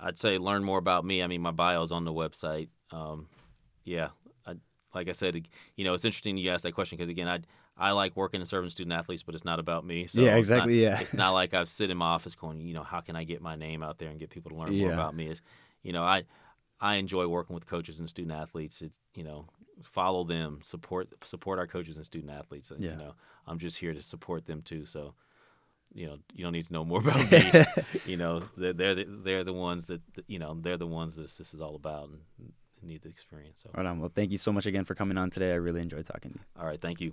I'd say learn more about me. I mean, my bio is on the website. Um, yeah, I, like I said, you know, it's interesting you asked that question because again, I I like working and serving student athletes, but it's not about me. So yeah, it's not- exactly. yeah. it's not like I sit in my office going, you know, how can I get my name out there and get people to learn more about me? Is, you know, I I enjoy working with coaches and student athletes. It's you know, follow them, support support our coaches and student athletes. And, Yeah. You know, I'm just here to support them too. So, you know, you don't need to know more about me. you know, they're they're the, they're the ones that that, you know they're the ones that this is all about and need the experience. So, Right on. Well, thank you so much again for coming on today. I really enjoyed talking to you. all right, thank you.